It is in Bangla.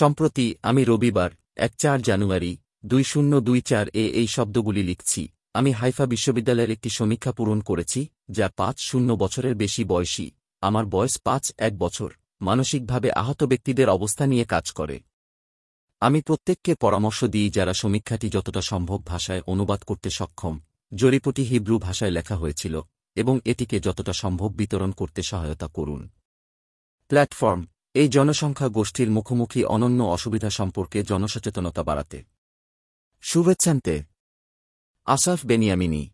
সম্প্রতি আমি রবিবার, এক চার জানুয়ারি, দুই শূন্য দুই চার এ এই শব্দগুলি লিখছি। আমি হাইফা বিশ্ববিদ্যালয়ের একটি সমীক্ষা পূরণ করেছি, যা পাঁচ শূন্য বছরের বেশি বয়সী। আমার বয়স পাঁচ এক বছর। মানসিকভাবে আহত ব্যক্তিদের অবস্থা নিয়ে কাজ করে। আমি প্রত্যেককে পরামর্শ দিই যারা সমীক্ষাটি যতটা সম্ভব ভাষায় অনুবাদ করতে সক্ষম। জরিপটি হিব্রু ভাষায় লেখা হয়েছিল, এবং এটিকে যতটা সম্ভব বিতরণ করতে সহায়তা করুন। প্ল্যাটফর্ম এই জনসংখ্যা গোষ্ঠীর মুখোমুখি অনন্য অসুবিধা সম্পর্কে জনসচেতনতা বাড়াতে। শুভেচ্ছান্তে। আসাফ বেনিয়ামিনী।